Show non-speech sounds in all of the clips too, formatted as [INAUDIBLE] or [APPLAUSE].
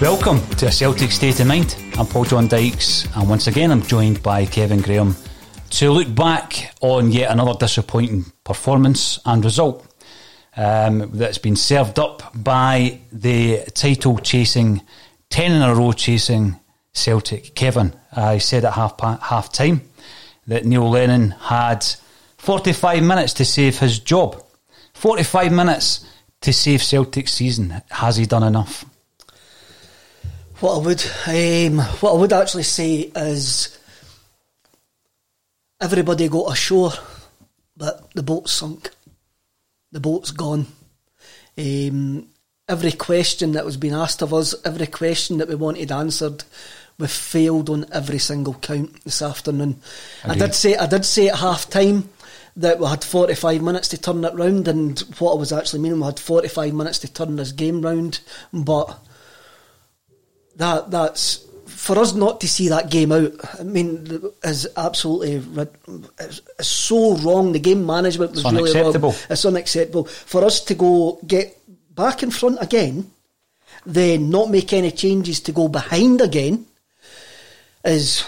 Welcome to a Celtic State of Mind. I'm Paul John Dykes, and once again, I'm joined by Kevin Graham to look back on yet another disappointing performance and result um, that's been served up by the title chasing, 10 in a row chasing Celtic. Kevin, I said at half, half time that Neil Lennon had 45 minutes to save his job. 45 minutes to save Celtic's season. Has he done enough? What I would, um, what I would actually say is, everybody got ashore, but the boat sunk. The boat's gone. Um, every question that was being asked of us, every question that we wanted answered, we failed on every single count this afternoon. I did say, I did say at half time that we had 45 minutes to turn it round, and what I was actually meaning, we had 45 minutes to turn this game round, but that that's for us not to see that game out. I mean, is absolutely it's so wrong. The game management was It's really unacceptable. wrong. It's unacceptable for us to go get back in front again, then not make any changes to go behind again. Is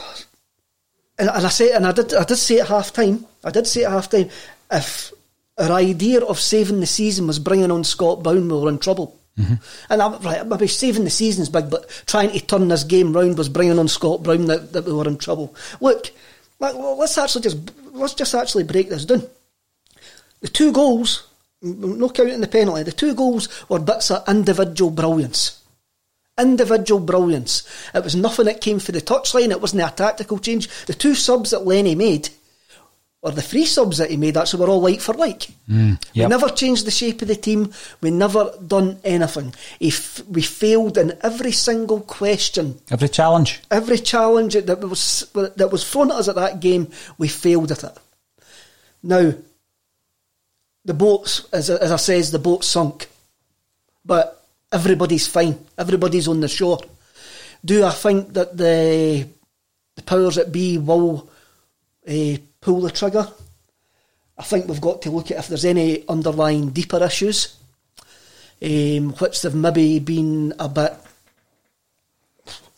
and, and I say and I did I did say at half time. I did say at half time if our idea of saving the season was bringing on Scott Brown, we were in trouble. Mm-hmm. And I'm right, maybe saving the season's big, but trying to turn this game round was bringing on Scott Brown that, that we were in trouble. Look, like, well, let's actually just let's just actually break this down. The two goals, no counting the penalty, the two goals were bits of individual brilliance. Individual brilliance. It was nothing that came for the touchline. It wasn't a tactical change. The two subs that Lenny made, or the three subs that he made, actually were all like for like. Mm, We yep. never changed the shape of the team. We never done anything. He f- we failed in every single question, Every challenge. every challenge that was that was thrown at us at that game. We failed at it. Now, the boats, as I- as I says, the boat sunk, but everybody's fine. Everybody's on the shore. Do I think that the the powers that be will uh, pull the trigger? I think we've got to look at if there's any underlying deeper issues, um, which they've maybe been a bit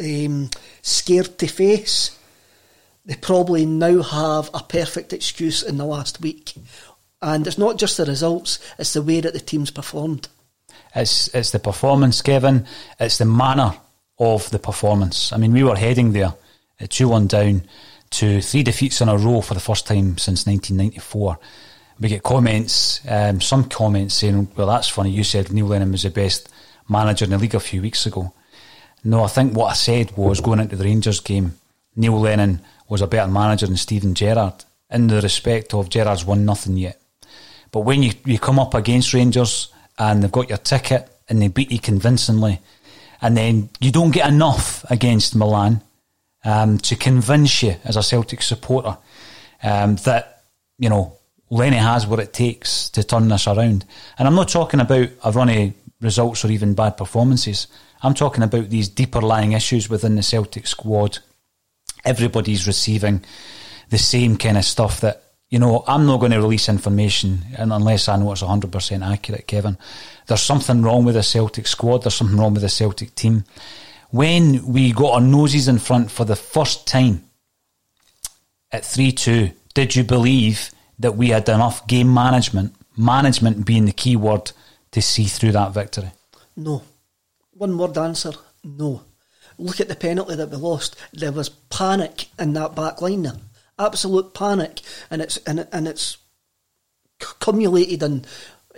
um, scared to face. They probably now have a perfect excuse in the last week. And it's not just the results, it's the way that the team's performed. It's it's the performance, Kevin. It's the manner of the performance. I mean, we were heading there at two one down to three defeats in a row for the first time since 1994. We get comments, um, some comments saying, "Well, that's funny. You said Neil Lennon was the best manager in the league a few weeks ago." No, I think what I said was going into the Rangers game, Neil Lennon was a better manager than Steven Gerrard in the respect of Gerrard's won nothing yet. But when you, you come up against Rangers and they've got your ticket and they beat you convincingly, and then you don't get enough against Milan um, to convince you as a Celtic supporter um, that, you know, Lenny has what it takes to turn this around. And I'm not talking about a run of results or even bad performances. I'm talking about these deeper lying issues within the Celtic squad. Everybody's receiving the same kind of stuff that you know, I'm not going to release information unless I know it's 100% accurate, Kevin. There's something wrong with the Celtic squad. There's something wrong with the Celtic team. When we got our noses in front for the first time at 3 2, did you believe that we had enough game management, management being the key word, to see through that victory? No. One word answer no. Look at the penalty that we lost. There was panic in that back line there. Absolute panic. And it's and, and it's cumulated in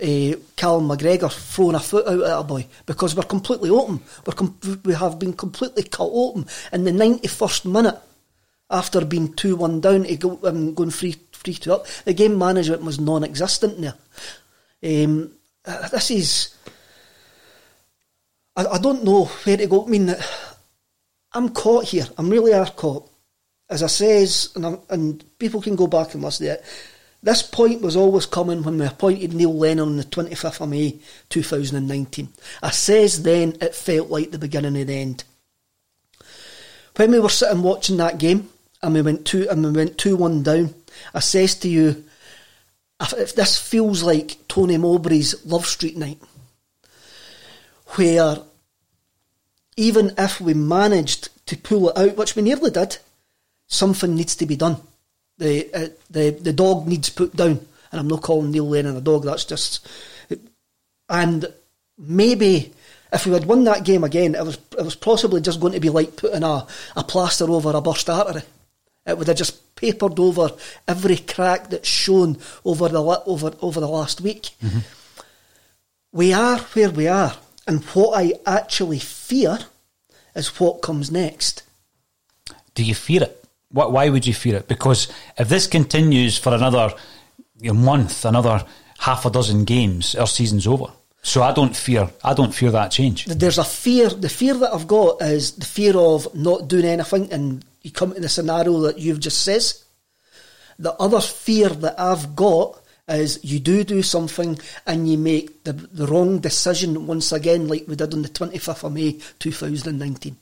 uh, Callum McGregor throwing a foot out at a boy because we're completely open. We're com- we have been completely cut open in the 91st minute after being 2 1 down to go, um, going 3 3 2 up. The game management was non existent there. Um, uh, this is. I, I don't know where to go. I mean, that I'm caught here. I'm really are caught. As I says, and, and people can go back and listen to it. This point was always coming when we appointed Neil Lennon on the 25th of May 2019. I says then it felt like the beginning of the end. When we were sitting watching that game and we went two and we went two one down, I says to you, if, this feels like Tony Mowbray's Love Street night, where even if we managed to pull it out, which we nearly did, something needs to be done. The uh, the the dog needs put down, and I'm not calling Neil Lennon a dog. That's just, and maybe if we had won that game again, it was it was possibly just going to be like putting a, a plaster over a burst artery. It would have just papered over every crack that's shown over the over over the last week. We are where we are, and what I actually fear is what comes next. Do you fear it? Why, why would you fear it? Because if this continues for another you know, month, another half a dozen games, our season's over. So I don't fear. I don't fear that change. There's a fear. The fear that I've got is the fear of not doing anything, and you come to the scenario that you've just says. The other fear that I've got is you do do something and you make the the wrong decision once again, like we did on the 25th of May 2019.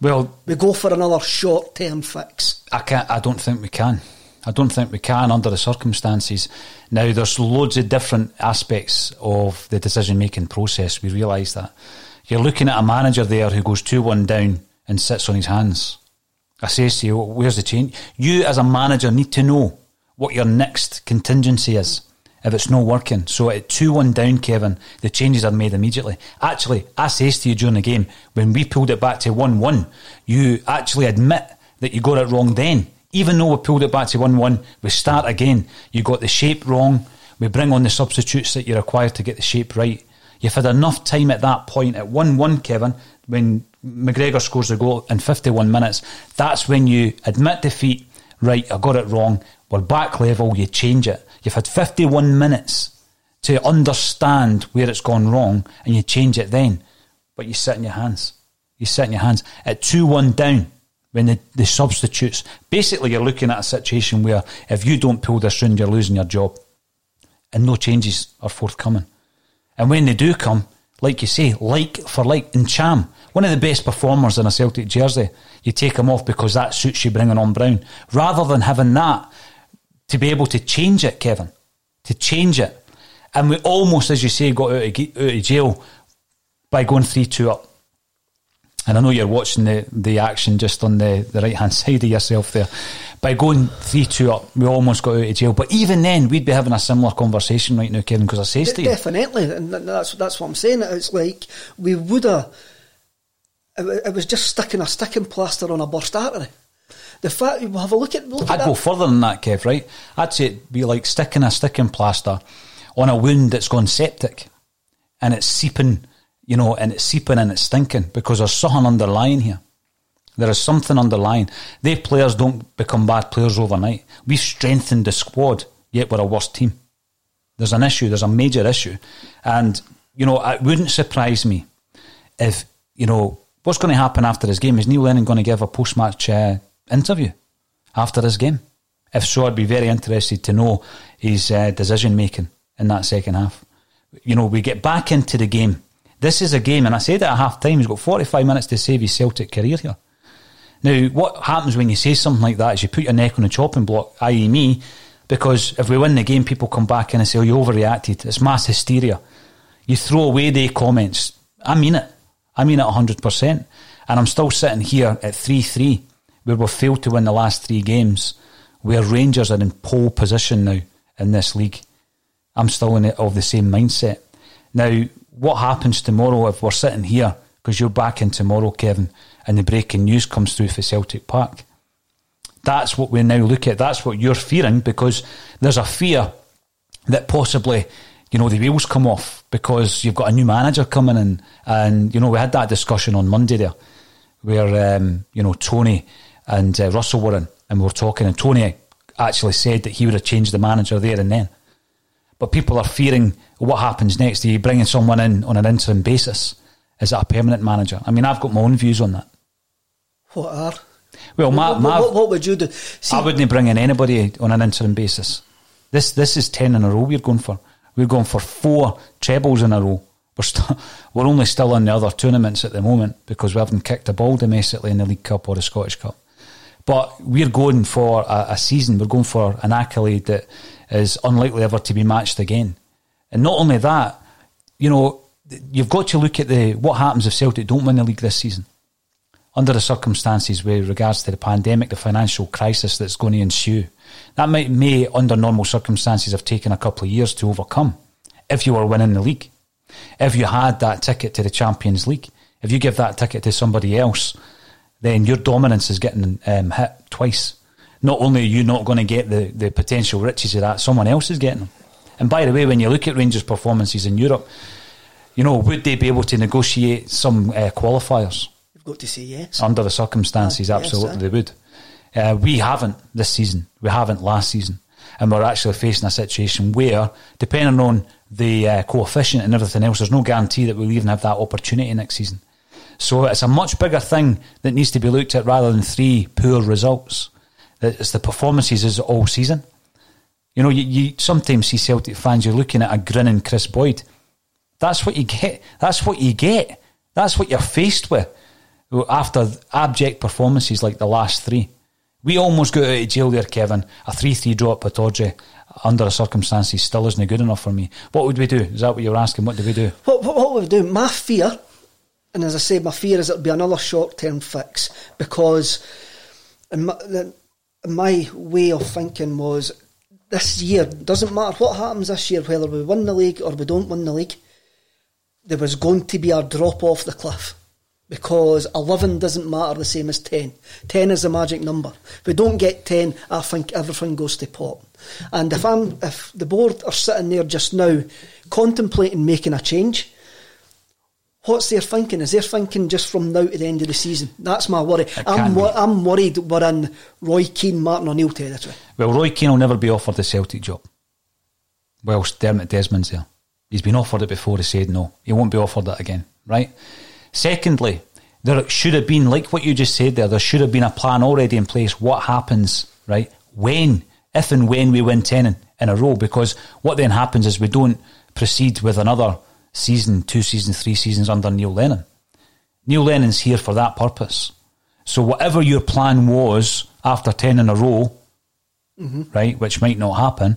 Well, We go for another short term fix. I can't. I don't think we can. I don't think we can under the circumstances. Now, there's loads of different aspects of the decision making process. We realise that. You're looking at a manager there who goes 2 1 down and sits on his hands. I say to you, where's the change? You, as a manager, need to know what your next contingency is. If it's not working. So at 2 1 down, Kevin, the changes are made immediately. Actually, I says to you during the game, when we pulled it back to 1 1, you actually admit that you got it wrong then. Even though we pulled it back to 1 1, we start again. You got the shape wrong. We bring on the substitutes that you require to get the shape right. You've had enough time at that point at 1 1, Kevin, when McGregor scores the goal in 51 minutes. That's when you admit defeat. Right, I got it wrong. We're back level. You change it. You've had 51 minutes to understand where it's gone wrong and you change it then. But you sit in your hands. You sit in your hands. At 2 1 down, when the, the substitutes, basically you're looking at a situation where if you don't pull this round, you're losing your job. And no changes are forthcoming. And when they do come, like you say, like for like, in Cham, one of the best performers in a Celtic jersey, you take him off because that suits you bringing on Brown. Rather than having that to be able to change it, Kevin, to change it. And we almost, as you say, got out of, out of jail by going 3 2 up. And I know you're watching the, the action just on the, the right hand [LAUGHS] side of yourself there. By going 3 2 up, we almost got out of jail. But even then, we'd be having a similar conversation right now, Kevin, because I say to you. Definitely. And that's, that's what I'm saying. It's like we would have. It was just sticking a sticking plaster on a burst artery. The fact you have a look at. Look I'd at go that. further than that, Kev. Right? I'd say it'd be like sticking a sticking plaster on a wound that's gone septic, and it's seeping, you know, and it's seeping and it's stinking because there's something underlying here. There is something underlying. They players don't become bad players overnight. We've strengthened the squad, yet we're a worse team. There's an issue. There's a major issue, and you know, it wouldn't surprise me if you know what's going to happen after this game. Is Neil Lennon going to give a post-match uh, interview after this game? If so, I'd be very interested to know his uh, decision making in that second half. You know, we get back into the game. This is a game, and I said at half time, he's got 45 minutes to save his Celtic career here. Now, what happens when you say something like that is you put your neck on the chopping block, i.e., me, because if we win the game, people come back in and say, Oh, you overreacted. It's mass hysteria. You throw away the comments. I mean it. I mean it 100%. And I'm still sitting here at 3 3, where we've failed to win the last three games, where Rangers are in pole position now in this league. I'm still in it of the same mindset. Now, what happens tomorrow if we're sitting here, because you're back in tomorrow, Kevin, and the breaking news comes through for Celtic Park? That's what we now look at. That's what you're fearing because there's a fear that possibly, you know, the wheels come off because you've got a new manager coming in. And, you know, we had that discussion on Monday there where, um, you know, Tony and uh, Russell were in and we were talking and Tony actually said that he would have changed the manager there and then. But people are fearing what happens next. Are you bringing someone in on an interim basis? Is that a permanent manager? I mean, I've got my own views on that. What are? Well, my, what, what, what would you do? See, I wouldn't bring in anybody on an interim basis. This this is ten in a row we're going for. We're going for four trebles in a row. We're st- we're only still in the other tournaments at the moment because we haven't kicked a ball domestically in the League Cup or the Scottish Cup. But we're going for a, a season. We're going for an accolade that is unlikely ever to be matched again. And not only that, you know, you've got to look at the what happens if Celtic don't win the league this season under the circumstances with regards to the pandemic, the financial crisis that's going to ensue. That might may, under normal circumstances, have taken a couple of years to overcome if you were winning the league. If you had that ticket to the Champions League, if you give that ticket to somebody else, then your dominance is getting um, hit twice. Not only are you not going to get the, the potential riches of that, someone else is getting them. And by the way, when you look at Rangers' performances in Europe, you know, would they be able to negotiate some uh, qualifiers? You've got to say yes. Under the circumstances, yes, absolutely aye. they would. Uh, we haven't this season. We haven't last season. And we're actually facing a situation where, depending on the uh, coefficient and everything else, there's no guarantee that we'll even have that opportunity next season. So it's a much bigger thing that needs to be looked at rather than three poor results. It's the performances is all season. You know, you, you sometimes see Celtic fans, you're looking at a grinning Kris Boyd. That's what you get. That's what you get. That's what you're faced with after abject performances like the last three. We almost got out of jail there, Kevin. A 3 3 draw at Pittodrie under the circumstances still isn't good enough for me. What would we do? Is that what you're asking? What do we do? What, what, what would we do? My fear, and as I said, my fear is it'll be another short term fix because in my, my way of thinking was this year doesn't matter what happens this year, whether we win the league or we don't win the league. There was going to be a drop off the cliff because 11 doesn't matter the same as 10. 10 is the magic number. If we don't get 10, I think everything goes to pot. And if I'm, if the board are sitting there just now contemplating making a change, what's their thinking? Is their thinking just from now to the end of the season? That's my worry. I'm, wo- I'm worried we're in Roy Keane, Martin O'Neill territory. Well, Roy Keane will never be offered the Celtic job. Whilst Dermot Desmond's there. He's been offered it before, he said no. He won't be offered it again, right? Secondly, there should have been, like what you just said there, there should have been a plan already in place. What happens, right? When, if and when we win 10 in, in a row, because what then happens is we don't proceed with another season, two seasons, three seasons under Neil Lennon. Neil Lennon's here for that purpose. So whatever your plan was after 10 in a row, Mhm. right, which might not happen,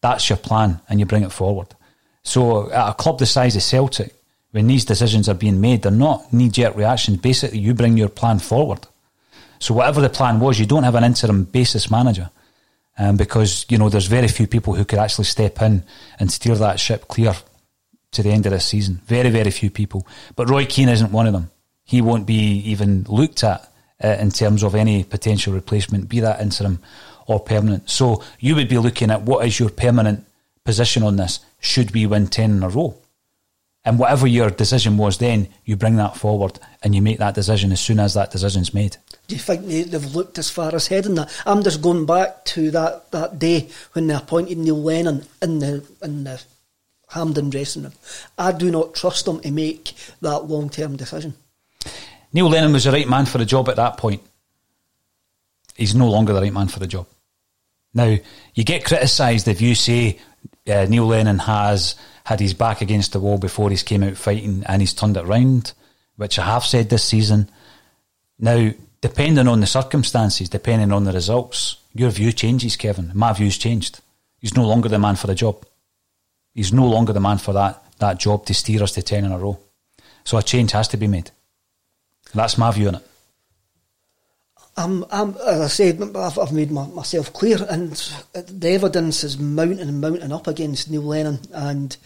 that's your plan and you bring it forward. So at a club the size of Celtic, when these decisions are being made, they're not knee jerk reactions. Basically, you bring your plan forward. So whatever the plan was, you don't have an interim basis manager. Um, because, you know, there's very few people who could actually step in and steer that ship clear to the end of this season. Very, very few people. But Roy Keane isn't one of them. He won't be even looked at uh, in terms of any potential replacement, be that interim or permanent. So you would be looking at what is your permanent position on this? Should we win 10 in a row? And whatever your decision was then, you bring that forward and you make that decision as soon as that decision's made. Do you think they, they've looked as far as heading that? I'm just going back to that, that day when they appointed Neil Lennon in the in the Hampden dressing room. I do not trust them to make that long term decision. Neil Lennon was the right man for the job at that point. He's no longer the right man for the job. Now, you get criticised if you say uh, Neil Lennon has had his back against the wall before he's came out fighting and he's turned it round, which I have said this season. Now, depending on the circumstances, depending on the results, your view changes, Kevin. My view's changed. He's no longer the man for the job. He's no longer the man for that, that job to steer us to 10 in a row. So a change has to be made. That's my view on it. I'm, I'm, as I said, I've, I've made my, myself clear, and the evidence is mounting and mounting up against Neil Lennon. And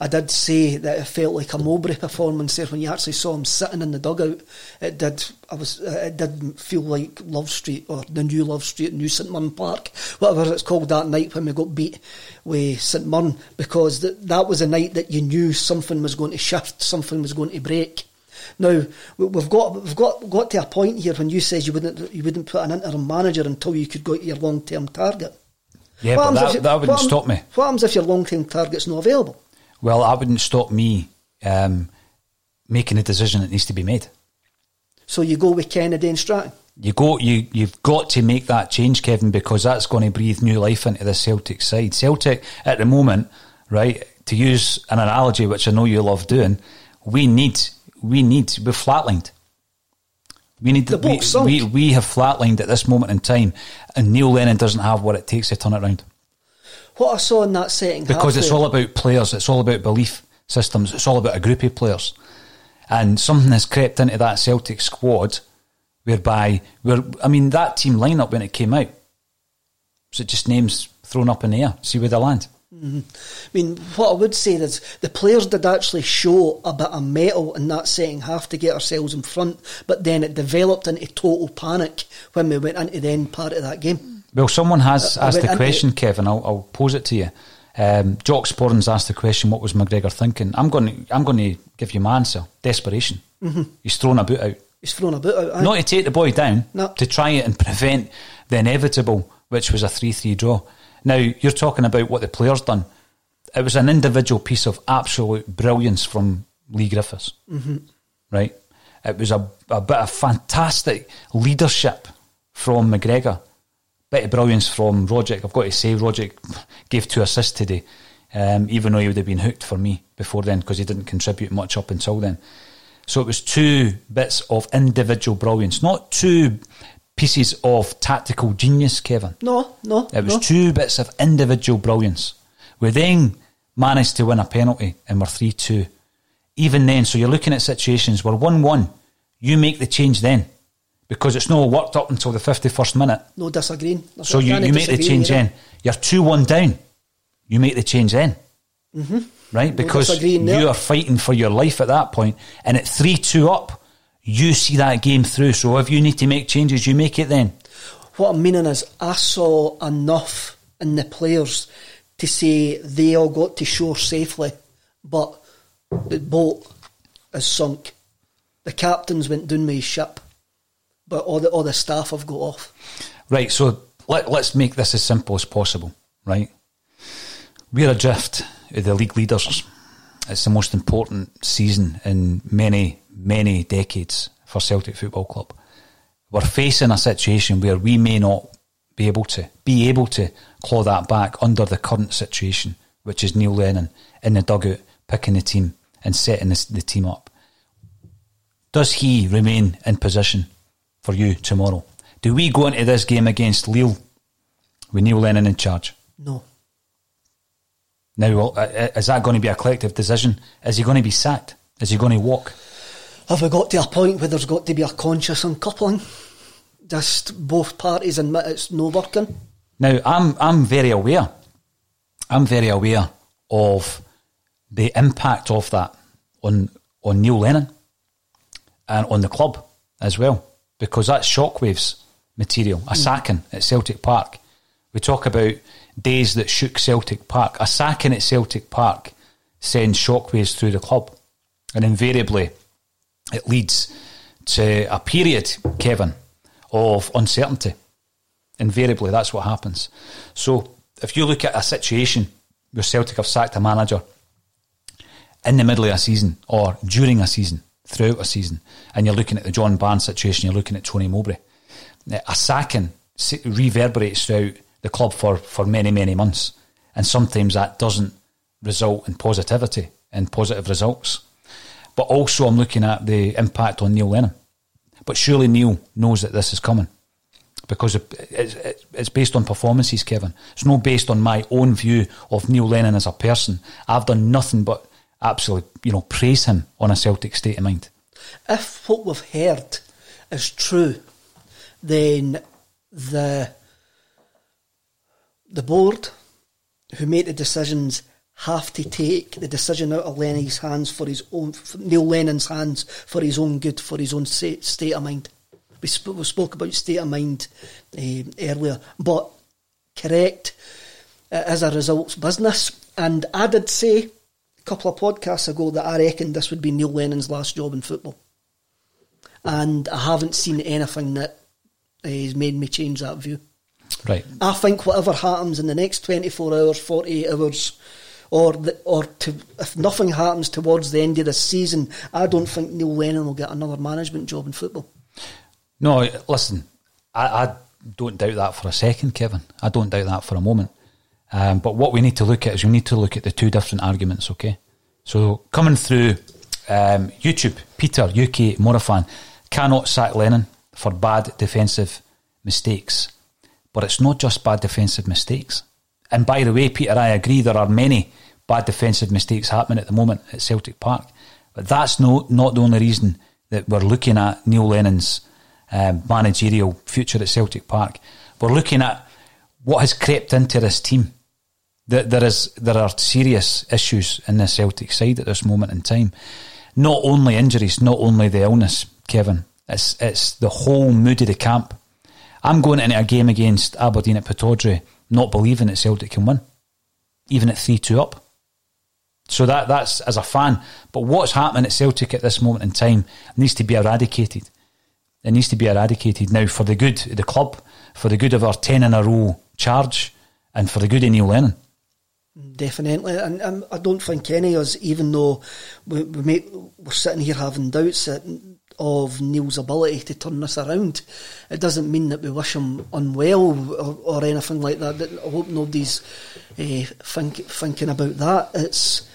I did say that it felt like a Mowbray performance there when you actually saw him sitting in the dugout. It did. I was. Uh, it did feel like Love Street or the new Love Street, New St Mirren Park, whatever it's called that night when we got beat with St Mirren, because th- that was a night that you knew something was going to shift, something was going to break. Now we- we've got we've got got to a point here when you says you wouldn't you wouldn't put an interim manager until you could go to your long term target. Yeah, What but that, you- that wouldn't stop me. What happens if your long term target's not available? Well, that wouldn't stop me um, making a decision that needs to be made. So you go with Kennedy and Strachan. You go, you you've got to make that change, Kevin, because that's going to breathe new life into the Celtic side. Celtic at the moment, right? To use an analogy, which I know you love doing, we need we need we're flatlined. We need The we, we we have flatlined at this moment in time, and Neil Lennon doesn't have what it takes to turn it around. What I saw in that setting because it's all about players, it's all about belief systems, it's all about a group of players. And something has crept into that Celtic squad whereby we're I mean, that team lineup when it came out, was it just names thrown up in the air? See where they land. Mhm. I mean, what I would say is the players did actually show a bit of mettle in that setting half to get ourselves in front, but then it developed into total panic when we went into the end part of that game. Well, someone has I asked the question, Kevin. I'll, I'll pose it to you. Um, Jock Sporns asked the question, "What was McGregor thinking?" I'm going to, I'm going to give you my answer: desperation. Mhm. He's thrown a boot out. He's thrown a boot out. Not to take the boy down, No. to try it and prevent the inevitable, which was a 3 3 draw. Now, you're talking about what the players done. It was an individual piece of absolute brilliance from Leigh Griffiths, Mhm. right? It was a, a bit of fantastic leadership from McGregor. Bit of brilliance from Rogic. I've got to say, Rogic gave two assists today, um, even though he would have been hooked for me before then because he didn't contribute much up until then. So it was two bits of individual brilliance, not two pieces of tactical genius, Kevin. No, no. It was no. two bits of individual brilliance. We then managed to win a penalty and we're 3 2. Even then, so you're looking at situations where 1 1, you make the change then because it's not worked up until the 51st minute. No disagreeing. So you, you make the change then. You're 2 1 down. You make the change then. Mm-hmm. Right? Because disagreeing you there. are fighting for your life at that point. point, and at 3 2 up, you see that game through. So if you need to make changes, you make it then. What I'm meaning is, I saw enough in the players to say they all got to shore safely, but the boat is sunk. The captains went down with his ship, but all the all the staff have got off. Right, so let, let's make this as simple as possible, right? We're adrift the league leaders. It's the most important season in many, many decades for Celtic Football Club. We're facing a situation where we may not be able to be able to claw that back under the current situation, which is Neil Lennon in the dugout picking the team and setting the, the team up. Does he remain in position for you tomorrow? Do we go into this game against Lille with Neil Lennon in charge? No. Now, uh, uh, is that going to be a collective decision? Is he going to be sacked? Is he going to walk? Have we got to a point where there's got to be a conscious uncoupling? Just both parties admit it's no working? Now, I'm I'm very aware. I'm very aware of the impact of that on on Neil Lennon and on the club as well, because that's shockwaves material. A hmm. sacking at Celtic Park. We talk about days that shook Celtic Park. A sacking at Celtic Park sends shockwaves through the club, and invariably it leads to a period, Kevin, of uncertainty. Invariably, that's what happens. So, if you look at a situation where Celtic have sacked a manager in the middle of a season or during a season, throughout a season, and you're looking at the John Barnes situation, you're looking at Tony Mowbray, uh, a sacking reverberates throughout the club for, for many, many months. And sometimes that doesn't result in positivity and positive results. But also, I'm looking at the impact on Neil Lennon. But surely Neil knows that this is coming because it's based on performances, Kevin. It's not based on my own view of Neil Lennon as a person. I've done nothing but absolutely, you know, praise him on a Celtic state of mind. If what we've heard is true, then the the board who made the decisions have to take the decision out of Lenny's hands for his own, Neil Lennon's hands for his own good, for his own state of mind. We, sp- we spoke about state of mind um earlier, but correct, is a results business. And I did say couple of podcasts ago that I reckoned this would be Neil Lennon's last job in football. And I haven't seen anything that uh, has made me change that view. Right. I think whatever happens in the next 24 hours, 48 hours, or the, or to, if nothing happens towards the end of the season, I don't think Neil Lennon will get another management job in football. No, listen, I, I don't doubt that for a second, Kevin. I don't doubt that for a moment. Um, but what we need to look at is we need to look at the two different arguments, okay? So coming through um, YouTube, Peter, UK Morafan, cannot sack Lennon for bad defensive mistakes. But it's not just bad defensive mistakes. And by the way, Peter, I agree there are many bad defensive mistakes happening at the moment at Celtic Park. But that's no, not the only reason that we're looking at Neil Lennon's um, managerial future at Celtic Park. We're looking at what has crept into this team. That there is there are serious issues in the Celtic side at this moment in time. Not only injuries, not only the illness, Kevin. It's it's the whole mood of the camp. I'm going into a game against Aberdeen at Pittodrie, not believing that Celtic can win, even at three two up. So that that's as a fan. But what's happening at Celtic at this moment in time needs to be eradicated. It needs to be eradicated now for the good of the club, for the good of our ten in a row charge, and for the good of Neil Lennon. Definitely, and I don't think any of us, even though we, we may, we're sitting here having doubts of Neil's ability to turn this around, it doesn't mean that we wish him unwell or, or anything like that. That- I hope nobody's uh, think, thinking about that. It's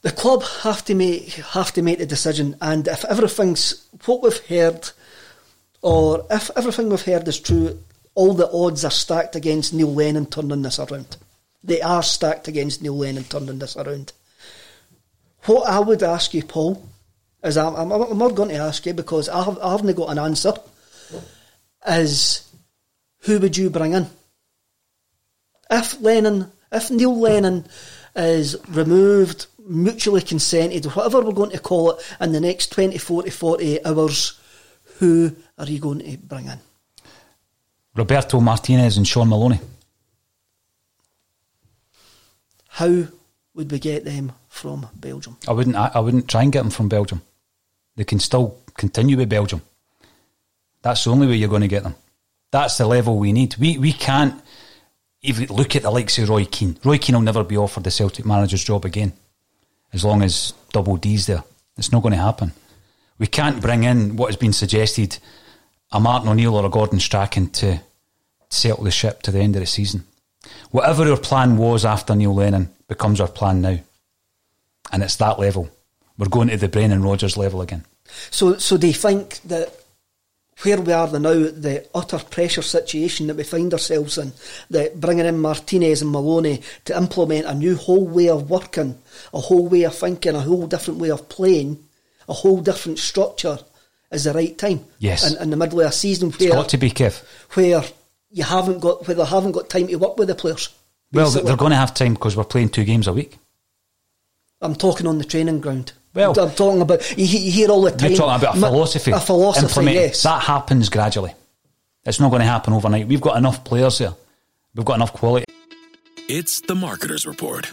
the club have to make have to make the decision, and if everything's what we've heard, or if everything we've heard is true, all the odds are stacked against Neil Lennon turning this around. They are stacked against Neil Lennon turning this around. What I would ask you, Paul, is I'm, I'm, I'm not going to ask you because I, have, I haven't got an answer, is who would you bring in? If Lennon, if Neil Lennon is removed, mutually consented, whatever we're going to call it, in the next 24 to 48 hours, who are you going to bring in? Roberto Martinez and Shaun Maloney. How would we get them from Belgium? I wouldn't. I, I wouldn't try and get them from Belgium. They can still continue with Belgium. That's the only way you're going to get them. That's the level we need. We we can't even look at the likes of Roy Keane. Roy Keane will never be offered the Celtic manager's job again, as long as Double D's there. It's not going to happen. We can't bring in what has been suggested, a Martin O'Neill or a Gordon Strachan to settle the ship to the end of the season. Whatever our plan was after Neil Lennon becomes our plan now. And it's that level. We're going to the Brendan Rodgers level again. So, so do you think that where we are now, the utter pressure situation that we find ourselves in, that bringing in Martinez and Maloney to implement a new whole way of working, a whole way of thinking, a whole different way of playing, a whole different structure, is the right time? Yes. In, in the middle of a season where it's got to be Kev. where you haven't got where they haven't got time to work with the players. Well, they're going to have time because we're playing two games a week. I'm talking on the training ground. Well, I'm talking about you, you hear all the time. You're talking about a philosophy. A philosophy, implemented. yes. That happens gradually. It's not going to happen overnight. We've got enough players here. We've got enough quality. It's the Marketer's Report.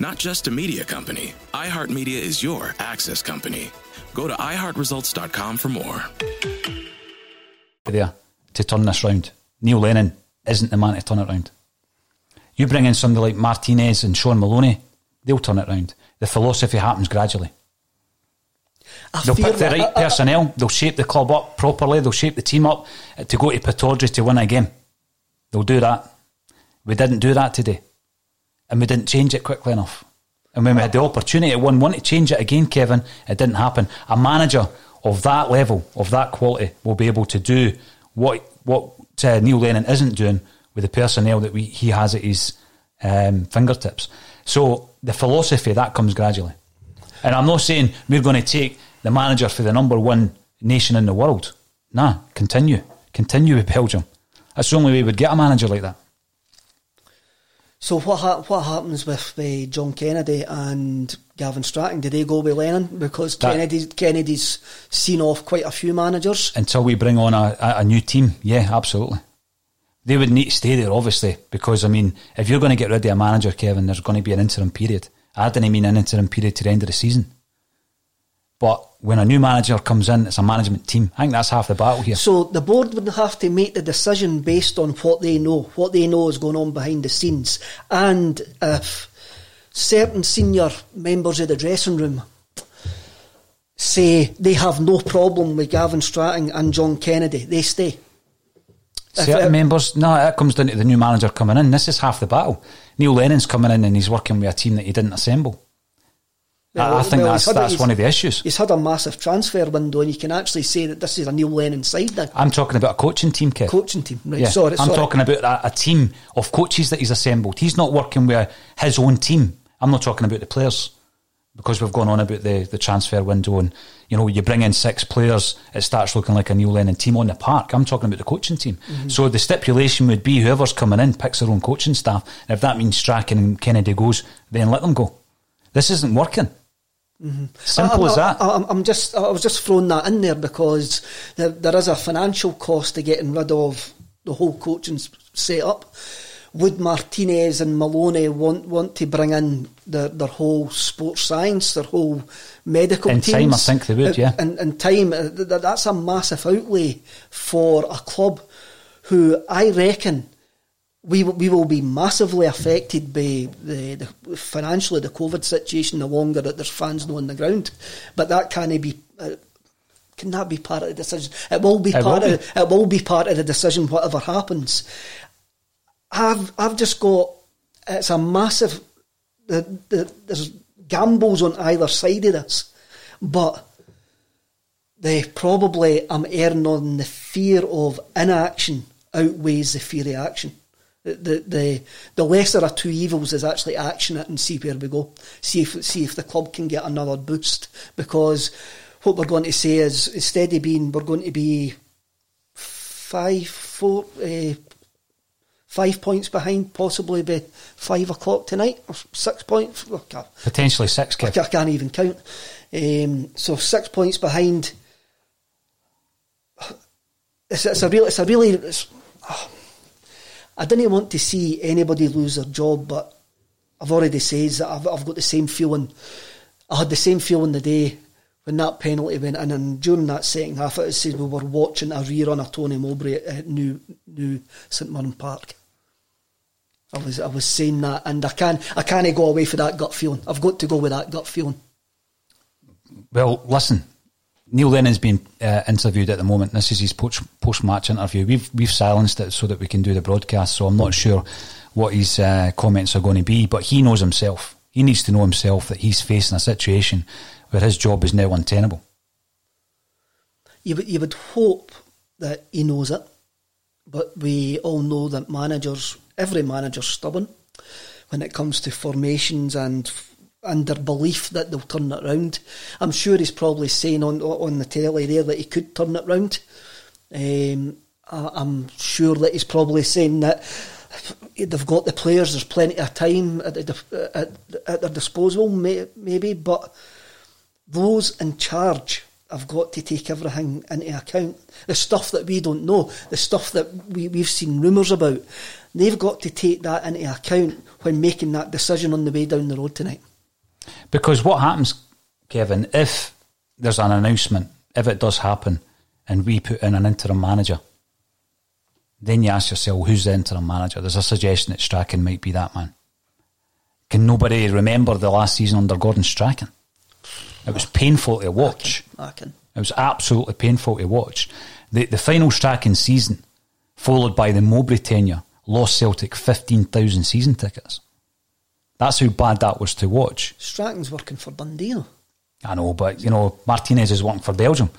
Not just a media company, iHeartMedia is your access company. Go to iHeartResults.com for more. There to turn this round. Neil Lennon isn't the man to turn it round. You bring in somebody like Martinez and Shaun Maloney, they'll turn it round. The philosophy happens gradually. I they'll fear pick the right I- I- personnel. They'll shape the club up properly. They'll shape the team up to go to Pittodrie to win a game. They'll do that. We didn't do that today, and we didn't change it quickly enough. And when we had the opportunity to win, want to change it again, Kevin, it didn't happen. A manager of that level, of that quality, will be able to do what what uh, Neil Lennon isn't doing with the personnel that we, he has at his um, fingertips. So the philosophy that comes gradually. And I'm not saying we're going to take the manager for the number one nation in the world. Nah, continue. Continue with Belgium. That's the only way we'd get a manager like that. So what ha- what happens with uh, John Kennedy and Gavin Strachan? Do they go with Lennon because That- Kennedy's Kennedy's seen off quite a few managers? Until we bring on a, a, a new team, yeah, absolutely. They would need to stay there, obviously, because, I mean, if you're going to get rid of a manager, Kevin, there's going to be an interim period. I didn't mean an interim period to the end of the season. But when a new manager comes in, it's a management team. I think that's half the battle here. So the board would have to make the decision based on what they know, what they know is going on behind the scenes, and if certain senior members of the dressing room say they have no problem with Gavin Strachan and John Kennedy, they stay. Certain if- members, no, that comes down to the new manager coming in. This is half the battle. Neil Lennon's coming in and he's working with a team that he didn't assemble. I- Well, think well, that's that's one of the issues. He's had a massive transfer window, and you can actually say that this is a Neil Lennon side now. I'm talking about a coaching team, Kev. Coaching team, right? Yeah, sorry, I'm sorry. talking about a, a team of coaches that he's assembled. He's not working with his own team. I'm not talking about the players because we've gone on about the, the transfer window and you know you bring in six players, it starts looking like a Neil Lennon team on the park. I'm talking about the coaching team. Mhm. So the stipulation would be whoever's coming in picks their own coaching staff. And if that means Strachan and Kennedy goes, then let them go. This isn't working. Simple I, as that. I, I'm, I'm just, I was just throwing that in there because there, there is a financial cost to getting rid of the whole coaching setup. would Martinez and Maloney want want to bring in their, their whole sports science, their whole medical in teams? time, I think they would. Yeah, in, in time, uh, th- th- that's a massive outlay for a club who I reckon we will- we will be massively affected by the, the financially the COVID situation. The longer that there's fans on the ground, but that can't be. Uh, can that be part of the decision? It will be It part will of it will be part of the decision. Whatever happens, I've I've just got it's a massive. The, the, there's gambles on either side of this, but they probably I'm erring on the fear of inaction outweighs the fear of action. The, the the lesser of two evils is actually action it and see where we go. See if see if the club can get another boost because what we're going to say is instead of being we're going to be five four uh, five points behind possibly by five o'clock tonight or six points. Potentially six. I I can't even count. Um, so six points behind. It's, it's a real. It's a really. It's, oh, I didn't want to see anybody lose their job, but I've already said that I've, I've got the same feeling. I had the same feeling the day when that penalty went in, and during that second half, it said we were watching a rerun of Tony Mowbray at New New St Mirren Park. I was I was saying that, and I can I can't go away for that gut feeling. I've got to go with that gut feeling. Well, listen, Neil Lennon's been uh, interviewed at the moment. This is his post match interview. We've we've silenced it so that we can do the broadcast. So I'm not sure what his uh, comments are going to be, but he knows himself. He needs to know himself that he's facing a situation where his job is now untenable. You would you would hope that he knows it, but we all know that managers, every manager's stubborn when it comes to formations and their belief that they'll turn it round. I'm sure he's probably saying on on the telly there that he could turn it round. Um, I, I'm sure that he's probably saying that they've got the players. There's plenty of time at, the, at, at their disposal, may, maybe, but those in charge have got to take everything into account. The stuff that we don't know, the stuff that we, we've seen rumours about, they've got to take that into account when making that decision on the way down the road tonight. Because what happens, Kevin, if there's an announcement, if it does happen, and we put in an interim manager, then you ask yourself, who's the interim manager? There's a suggestion that Strachan might be that man. Can nobody remember the last season under Gordon Strachan? It was painful to watch. I can. It was absolutely painful to watch. The the final Strachan season, followed by the Mowbray tenure, lost Celtic 15,000 season tickets. That's how bad that was to watch. Strachan's working for Dundee. though. I know, but you know, Martinez is working for Belgium.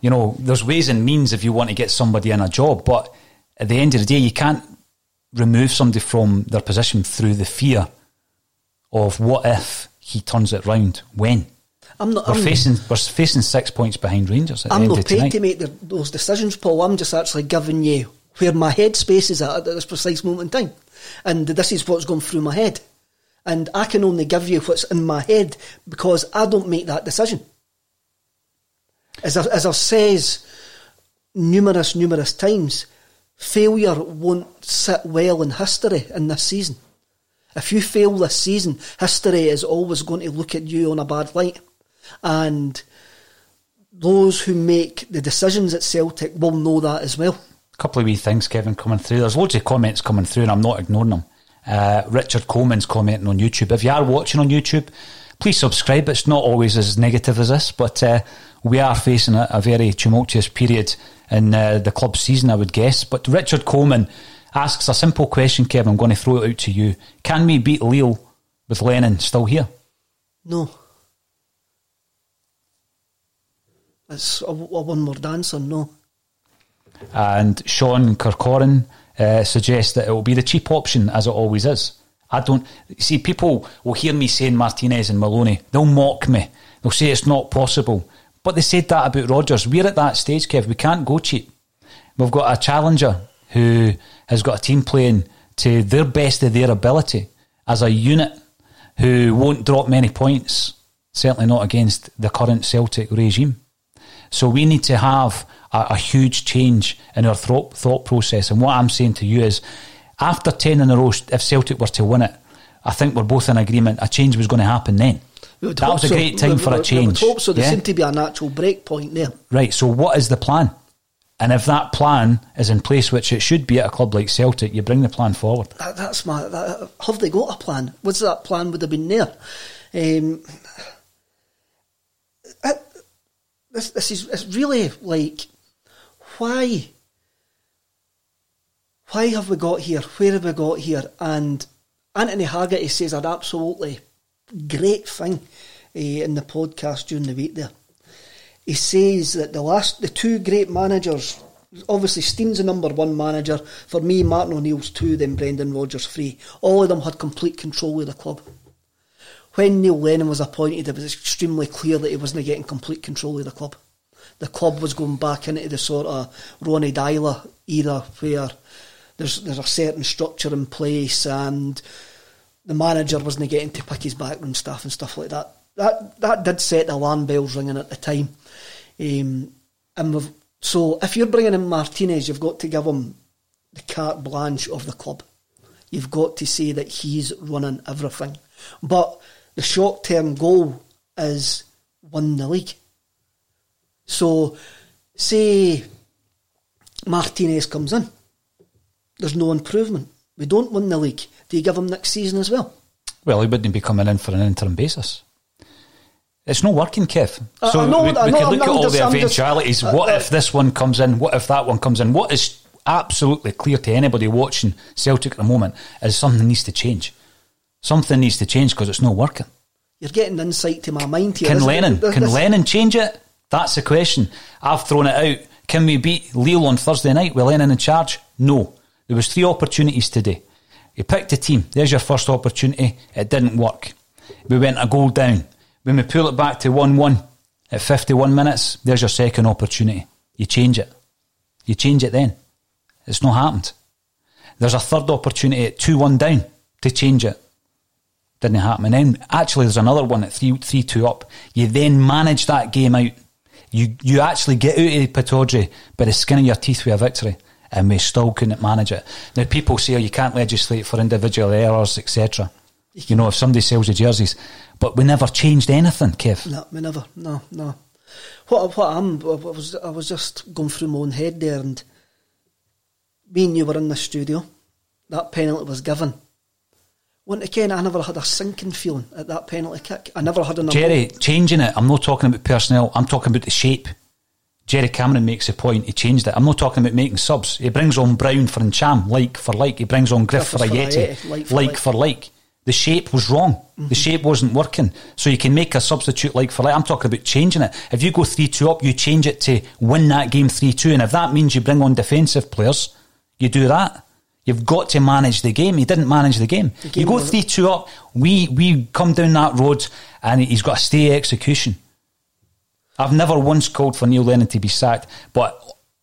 You know, there's ways and means if you want to get somebody in a job, but at the end of the day, you can't remove somebody from their position through the fear of what if he turns it round. When I'm not. we're I'm, facing, we're facing six points behind Rangers at I'm the end not of paid tonight. to make the, those decisions, Paul. I'm just actually giving you where my headspace is at at this precise moment in time, and this is what's going through my head. And I can only give you what's in my head because I don't make that decision. As I, as I've says numerous, numerous times, failure won't sit well in history in this season. If you fail this season, history is always going to look at you on a bad light. And those who make the decisions at Celtic will know that as well. A couple of wee things, Kevin, coming through. There's loads of comments coming through, and I'm not ignoring them. Uh, Richard Coleman's commenting on YouTube. If you are watching on YouTube, please subscribe. It's not always as negative as this, but uh, we are facing a, a very tumultuous period in uh, the club season, I would guess. But Richard Coleman asks a simple question, Kevin. I'm going to throw it out to you. Can we beat Lille with Lennon still here? No. It's a, a one word answer, no. And Sean Kirkoran uh, suggests that it will be the cheap option, as it always is. I don't see people will hear me saying Martinez and Maloney. They'll mock me. They'll say it's not possible. But they said that about Rodgers. We're at that stage, Kev. We can't go cheap. We've got a challenger who has got a team playing to their best of their ability as a unit who won't drop many points, certainly not against the current Celtic regime. So we need to have a, a huge change in our thought, thought process. And what I'm saying to you is, After 10 in a row, if Celtic were to win it, I think we're both in agreement a change was going to happen then. That was a so. great time we, for a change. Hope so. There yeah? seemed to be a natural break point there. Right, so what is the plan? And if that plan is in place, which it should be at a club like Celtic, you bring the plan forward. That, that's my. That, have they got a plan? Was that plan would have been there? Um, it, this, this is it's really like why why have we got here? Where have we got here? And Anthony Haggerty says an absolutely great thing uh, in the podcast during the week there. He says that the last, the two great managers, obviously Stein's the number one manager. For me, Martin O'Neill's two, then Brendan Rodgers three. All of them had complete control of the club. When Neil Lennon was appointed, it was extremely clear that he wasn't getting complete control of the club. The club was going back into the sort of Ronnie Deila era where there's there's a certain structure in place and the manager wasn't getting to pick his backroom staff and stuff like that. That that did set the alarm bells ringing at the time. Um, and so if you're bringing in Martinez, you've got to give him the carte blanche of the club. You've got to say that he's running everything. But the short term goal is win the league. So, say Martinez comes in, there's no improvement. We don't win the league. Do you give him next season as well? Well, he wouldn't be coming in for an interim basis. It's not working, Kev. I- So I know- we, I we know, could I'm- look at all just- the I'm just- eventualities. uh, what uh, if this one comes in? What if that one comes in? What is absolutely clear to anybody watching Celtic at the moment is something needs to change. Something needs to change because it's not working. You're getting insight to my mind here. Can Lennon? this- Can this- Lennon change it? That's the question. I've thrown it out. Can we beat Lille on Thursday night with Lennon in charge? No. There was three opportunities today. You picked a team. There's your first opportunity. It didn't work. We went a goal down. When we pull it back to one-one at 51 minutes, there's your second opportunity. You change it. You change it then. It's not happened. There's a third opportunity at 2-1 down to change it didn't happen. And then actually there's another one at 3 3 2 up. You then manage that game out. You you actually get out of Pittodrie by the skin of your teeth with a victory. And we still couldn't manage it. Now people say oh, you can't legislate for individual errors, etc. You know, if somebody sells the jerseys. But we never changed anything, Kev. No, we never. No, no. What what I'm I was I was just going through my own head there, and me and you were in the studio. That penalty was given. Once again, I never had a sinking feeling at that penalty kick. I never had an Jerry, changing it. I'm not talking about personnel. I'm talking about the shape. Jerry Cameron makes a point. He changed it. I'm not talking about making subs. He brings on Brown for Ntcham, like for like. He brings on Griff for for Ajeti, Ajeti, like for like like. for like. The shape was wrong. The mm-hmm. shape wasn't working. So you can make a substitute like for like. I'm talking about changing it. If you go 3 2 up, you change it to win that game 3 2. And if that means you bring on defensive players, you do that. You've got to manage the game. He didn't manage the game. The game you go 3 2 up, we, we come down that road and he's got to stay execution. I've never once called for Neil Lennon to be sacked, but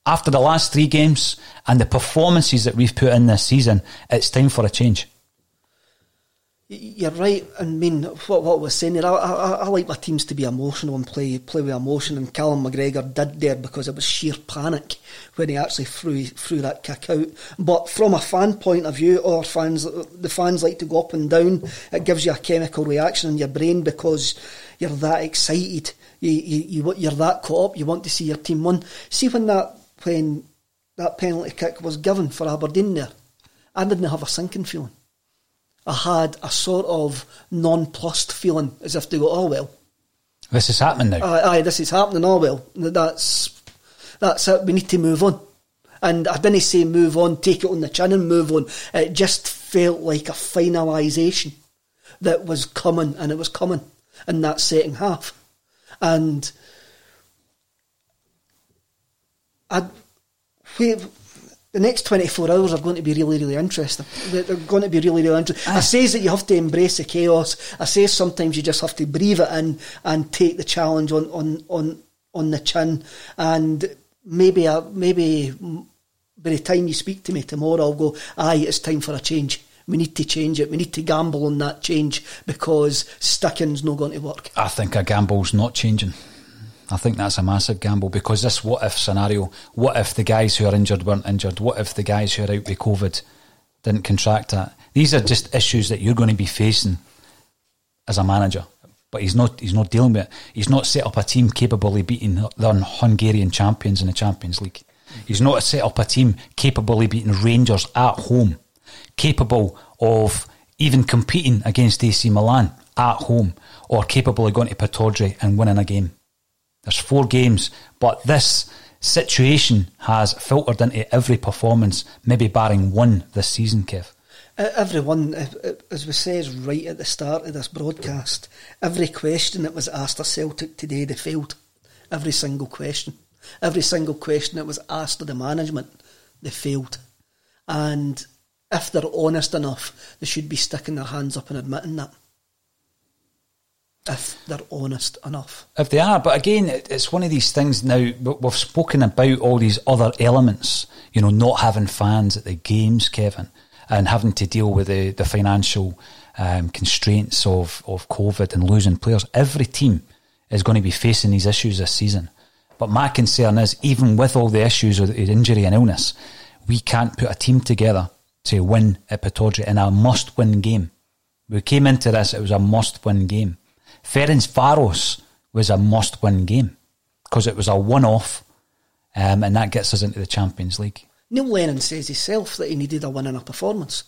after the last three games and the performances that we've put in this season, it's time for a change. You're right. I mean, what what was saying there, I, I, I like my teams to be emotional and play play with emotion. And Callum McGregor did there because it was sheer panic when he actually threw threw that kick out. But from a fan point of view, or fans, the fans like to go up and down. It gives you a chemical reaction in your brain because you're that excited. You you, you you're that caught up. You want to see your team win. See when that when that penalty kick was given for Aberdeen there, I didn't have a sinking feeling. I had a sort of nonplussed feeling as if to go, oh well, This is happening now. aye, aye, this is happening, oh well, that's that's it, we need to move on. And I didn't say move on, take it on the chin and move on. It just felt like a finalisation that was coming, and it was coming in that second half. And I, the next 24 hours are going to be really, really interesting. They're, they're going to be really, really interesting. I say that you have to embrace the chaos. I say sometimes you just have to breathe it in and take the challenge on, on, on, on the chin. And maybe, I, maybe by the time you speak to me tomorrow, I'll go, aye, it's time for a change. We need to change it. We need to gamble on that change because sticking's not going to work. I think a gamble's not changing. I think that's a massive gamble because this what if scenario, what if the guys who are injured weren't injured? What if the guys who are out with COVID didn't contract that. These are just issues that you're going to be facing as a manager. But he's not. He's not dealing with it. He's not set up a team capable of beating the Hungarian champions in the Champions League. He's not set up a team capable of beating Rangers at home, capable of even competing against AC Milan at home, or capable of going to Pittodrie and winning a game. There's four games, but this situation has filtered into every performance, maybe barring one this season, Kev. Everyone, as we says right at the start of this broadcast, every question that was asked of Celtic today, they failed. Every single question. Every single question that was asked of the management, they failed. And if they're honest enough, they should be sticking their hands up and admitting that. If they're honest enough. If they are, but again, it's one of these things now, we've spoken about all these other elements, you know, not having fans at the games, Kevin and having to deal with the, the financial um, constraints of, of COVID and losing players. Every team is going to be facing these issues this season. But my concern is, even with all the issues of injury and illness, we can't put a team together to win at Pittodrie in a must win game. We came into this, it was a must win game. Ferencvaros was a must win game because it was a one off um, and that gets us into the Champions League. Neil Lennon says himself that he needed a win and a performance.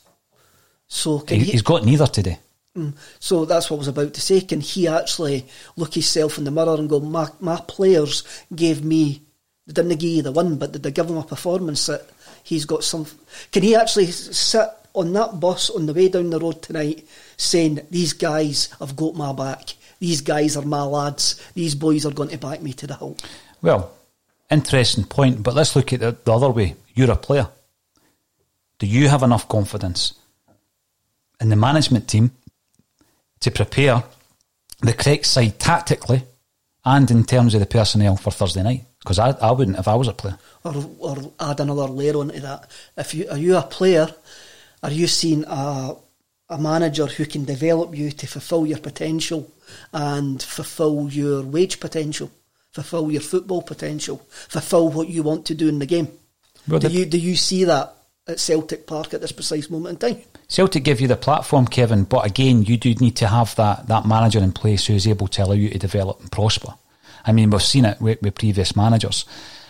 So he, he, has got neither today. Mm, so that's what I was about to say. Can he actually look himself in the mirror and go, my, my players gave me, they didn't give you the win, but did they give him a performance that he's got some... Can he actually sit on that bus on the way down the road tonight saying, these guys have got my back, these guys are my lads, these boys are going to back me to the hilt? Well, interesting point, but let's look at it the other way. You're a player. Do you have enough confidence in the management team to prepare the correct side tactically and in terms of the personnel for Thursday night? Because I, I wouldn't if I was a player. Or, or add another layer onto that. If you are you a player, are you seeing a a manager who can develop you to fulfil your potential and fulfil your wage potential? fulfill your football potential, fulfill what you want to do in the game. Well, do you do you see that at Celtic Park at this precise moment in time? Celtic give you the platform, Kevin, but again, you do need to have that that manager in place who is able to allow you to develop and prosper. I mean, we've seen it with, with previous managers.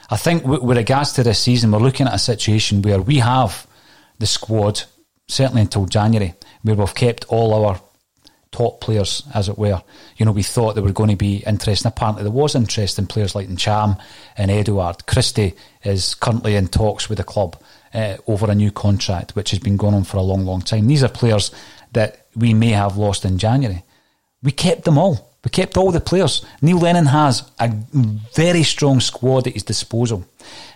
I think with, with regards to this season, we're looking at a situation where we have the squad certainly until January, where we've kept all our top players, as it were. You know, we thought they were going to be interest, and apparently there was interest in players like Ntcham and Edouard. Christie is currently in talks with the club uh, over a new contract, which has been going on for a long, long time. These are players that we may have lost in January. We kept them all. We kept all the players. Neil Lennon has a very strong squad at his disposal.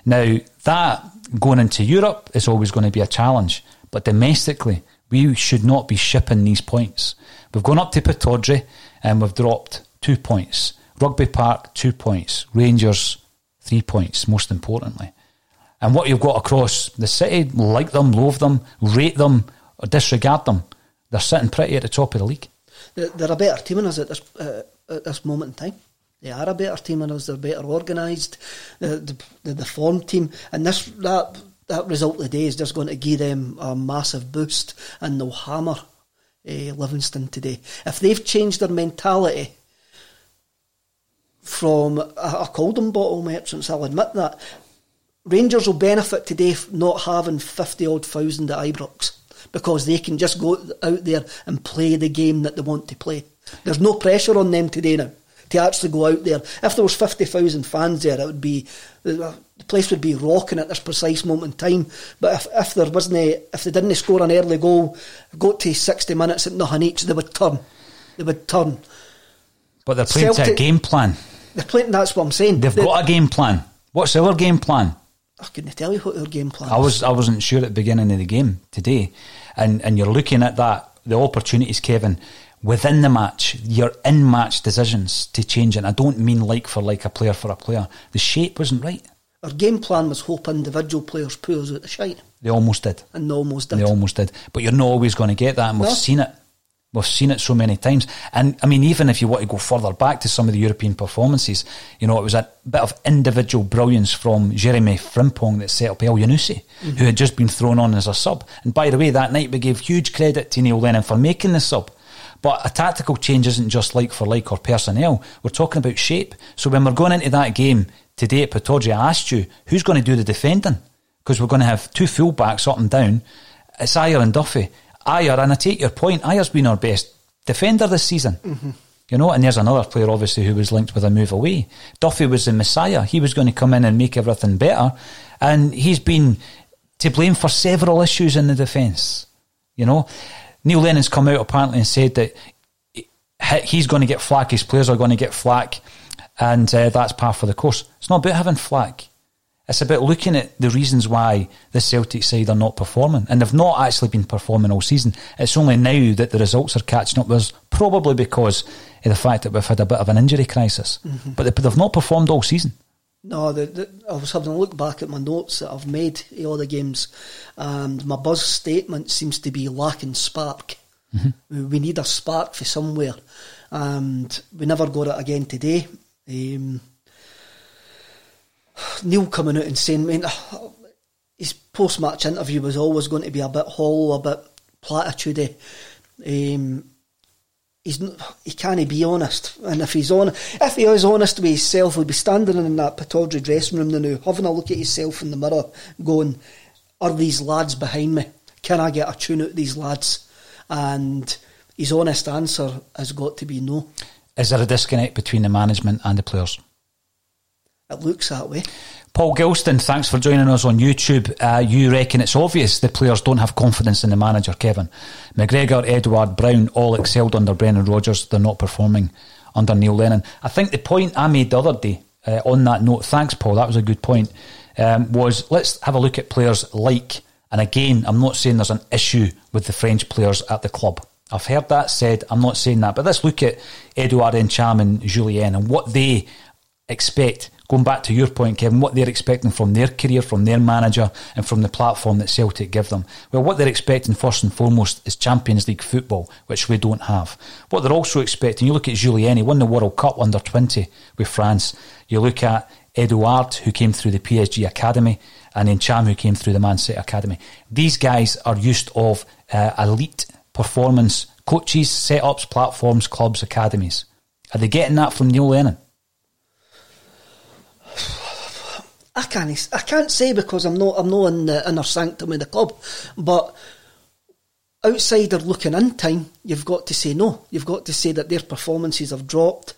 Now, that going into Europe is always going to be a challenge, but domestically, we should not be shipping these points. We've gone up to Pittodrie and we've dropped two points. Rugby Park, two points. Rangers, three points, most importantly. And what you've got across the city, like them, loathe them, rate them, or disregard them, they're sitting pretty at the top of the league. They're a better team than us at this, uh, at this moment in time. They are a better team than us. They're better organised. The, the, the form team, and this that that result today is just going to give them a massive boost, and they'll hammer uh, Livingston today. If they've changed their mentality from, I, I called them bottle merchants, I'll admit that. Rangers will benefit today not having 50 odd thousand at Ibrox because they can just go out there and play the game that they want to play. There's no pressure on them today now to actually go out there. If there was 50,000 fans there, it would be the place would be rocking at this precise moment in time. But if, if there wasn't, a, if they didn't score an early goal, got to 60 minutes at nothing each, they would turn. They would turn. But they're playing Celtic, to a game plan. They're playing. That's what I'm saying. They've they're, got a game plan. What's our game plan? I couldn't tell you what their game plan. I was. I wasn't sure at the beginning of the game today, and and you're looking at that the opportunities, Kevin within the match, your in match decisions to change And I don't mean like for like a player for a player. The shape wasn't right. Our game plan was hope individual players pull us out the shite. They almost did. And they almost did. They almost did. But you're not always going to get that, and we've no. seen it. We've seen it so many times. And I mean, even if you want to go further back to some of the European performances, you know, it was a bit of individual brilliance from Jeremy Frimpong that set up Elyounoussi, mm-hmm. who had just been thrown on as a sub. And by the way, that night we gave huge credit to Neil Lennon for making the sub. But a tactical change isn't just like for like or personnel. We're talking about shape. So when we're going into that game today at Pittodrie, I asked you, who's going to do the defending? Because we're going to have two full-backs up and down. It's Ajer and Duffy. Ajer, and I take your point, Ajer's been our best defender this season. Mm-hmm. You know, and there's another player obviously who was linked with a move away. Duffy was the messiah. He was going to come in and make everything better. And he's been to blame for several issues in the defence. You know, Neil Lennon's come out apparently and said that he's going to get flack, his players are going to get flack, and uh, that's par for the course. It's not about having flack. It's about looking at the reasons why the Celtic side are not performing. And they've not actually been performing all season. It's only now that the results are catching up with us, probably because of the fact that we've had a bit of an injury crisis. Mm-hmm. But they've not performed all season. No, the, the, I was having a look back at my notes that I've made in all the games, and my buzz statement seems to be lacking spark. Mm-hmm. We need a spark for somewhere, and we never got it again today. Um, Neil coming out and saying, I mean, his post match interview was always going to be a bit hollow, a bit platitude. Um, he's he can't be honest. And if he's on, if he is honest with himself, he'll be standing in that Pittodrie dressing room now, having a look at himself in the mirror, going, "Are these lads behind me? Can I get a tune out of these lads?" And his honest answer has got to be no. Is there a disconnect between the management and the players? It looks that way. Paul Gilston, thanks for joining us on YouTube. Uh, you reckon it's obvious the players don't have confidence in the manager, Kevin. McGregor, Edouard, Brown all excelled under Brendan Rodgers. They're not performing under Neil Lennon. I think the point I made the other day uh, on that note, thanks, Paul, that was a good point, um, was let's have a look at players like, and again, I'm not saying there's an issue with the French players at the club. I've heard that said, I'm not saying that, but let's look at Edouard Ntcham and Jullien and what they expect going back to your point, Kevin, what they're expecting from their career, from their manager, and from the platform that Celtic give them. Well, what they're expecting first and foremost is Champions League football, which we don't have. What they're also expecting, you look at Jullien, he won the World Cup under 20 with France. You look at Edouard, who came through the PSG Academy, and Ntcham, who came through the Man City Academy. These guys are used of uh, elite performance coaches, setups, platforms, clubs, academies. Are they getting that from Neil Lennon? [SIGHS] I can't I can't say because I'm not I'm not in the inner sanctum of the club, but outsider looking in time, you've got to say no. You've got to say that their performances have dropped.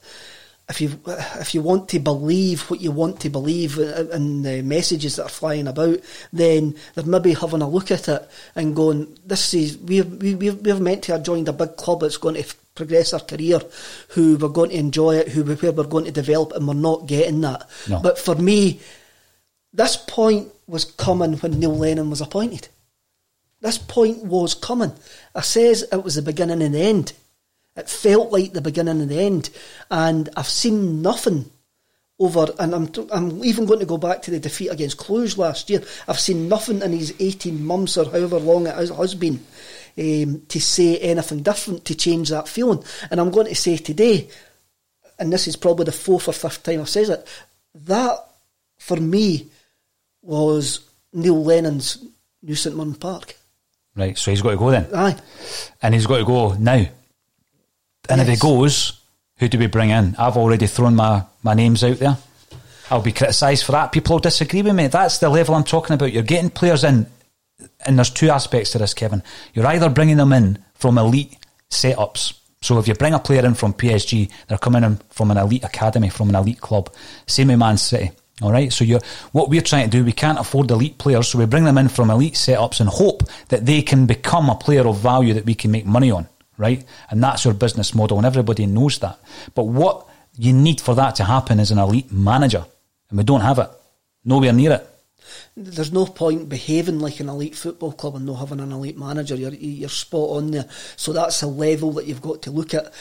If you if you want to believe what you want to believe in the messages that are flying about, then they're maybe having a look at it and going, "This is we we we're meant to have joined a big club that's going to progress our career, who we're going to enjoy it, who where we're going to develop, and we're not getting that." No. But for me, this point was coming when Neil Lennon was appointed. This point was coming. I says it was the beginning and the end. It felt like the beginning and the end, and I've seen nothing over. And I'm I'm even going to go back to the defeat against Cluj last year. I've seen nothing in these eighteen months or however long it has been um, to say anything different to change that feeling. And I'm going to say today, and this is probably the fourth or fifth time I've said it, that for me was Neil Lennon's New St Mirren Park. Right, so he's got to go then. Aye. And he's got to go now. And yes. if he goes, who do we bring in? I've already thrown my, my names out there. I'll be criticised for that. People will disagree with me. That's the level I'm talking about. You're getting players in, and there's two aspects to this, Kevin. You're either bringing them in from elite setups. So if you bring a player in from PSG, they're coming in from an elite academy, from an elite club. Same with Man City. All right, so you're, what we're trying to do, we can't afford elite players, so we bring them in from elite setups and hope that they can become a player of value that we can make money on, right? And that's your business model, and everybody knows that. But what you need for that to happen is an elite manager, and we don't have it, nowhere near it. There's no point behaving like an elite football club and not having an elite manager. You're, you're spot on there. So that's a level that you've got to look at.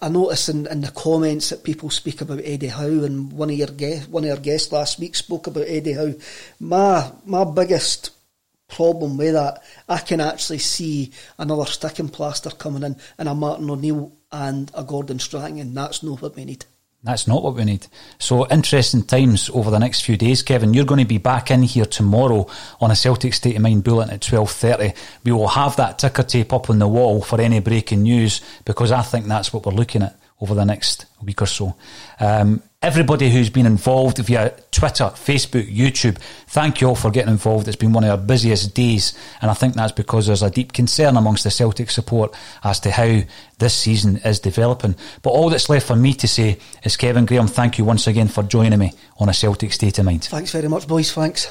I notice in, in the comments that people speak about Eddie Howe, and one of your guest, one of our guests last week spoke about Eddie Howe. My my biggest problem with that. I can actually see another sticking plaster coming in, and a Martin O'Neill and a Gordon Strachan, and that's not what we need. That's not what we need. So interesting times over the next few days, Kevin. You're going to be back in here tomorrow on a Celtic State of Mind bulletin at twelve thirty. We will have that ticker tape up on the wall for any breaking news because I think that's what we're looking at over the next week or so. Um, everybody who's been involved via Twitter, Facebook, YouTube, thank you all for getting involved. It's been one of our busiest days, and I think that's because there's a deep concern amongst the Celtic support as to how this season is developing. But all that's left for me to say is, Kevin Graham, thank you once again for joining me on a Celtic State of Mind. Thanks very much, boys. Thanks.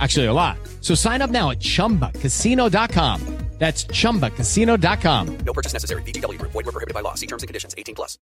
Actually, a lot. So sign up now at chumbacasino.com. That's chumbacasino.com. No purchase necessary. Group. Void were prohibited by law. See terms and conditions. 18 plus.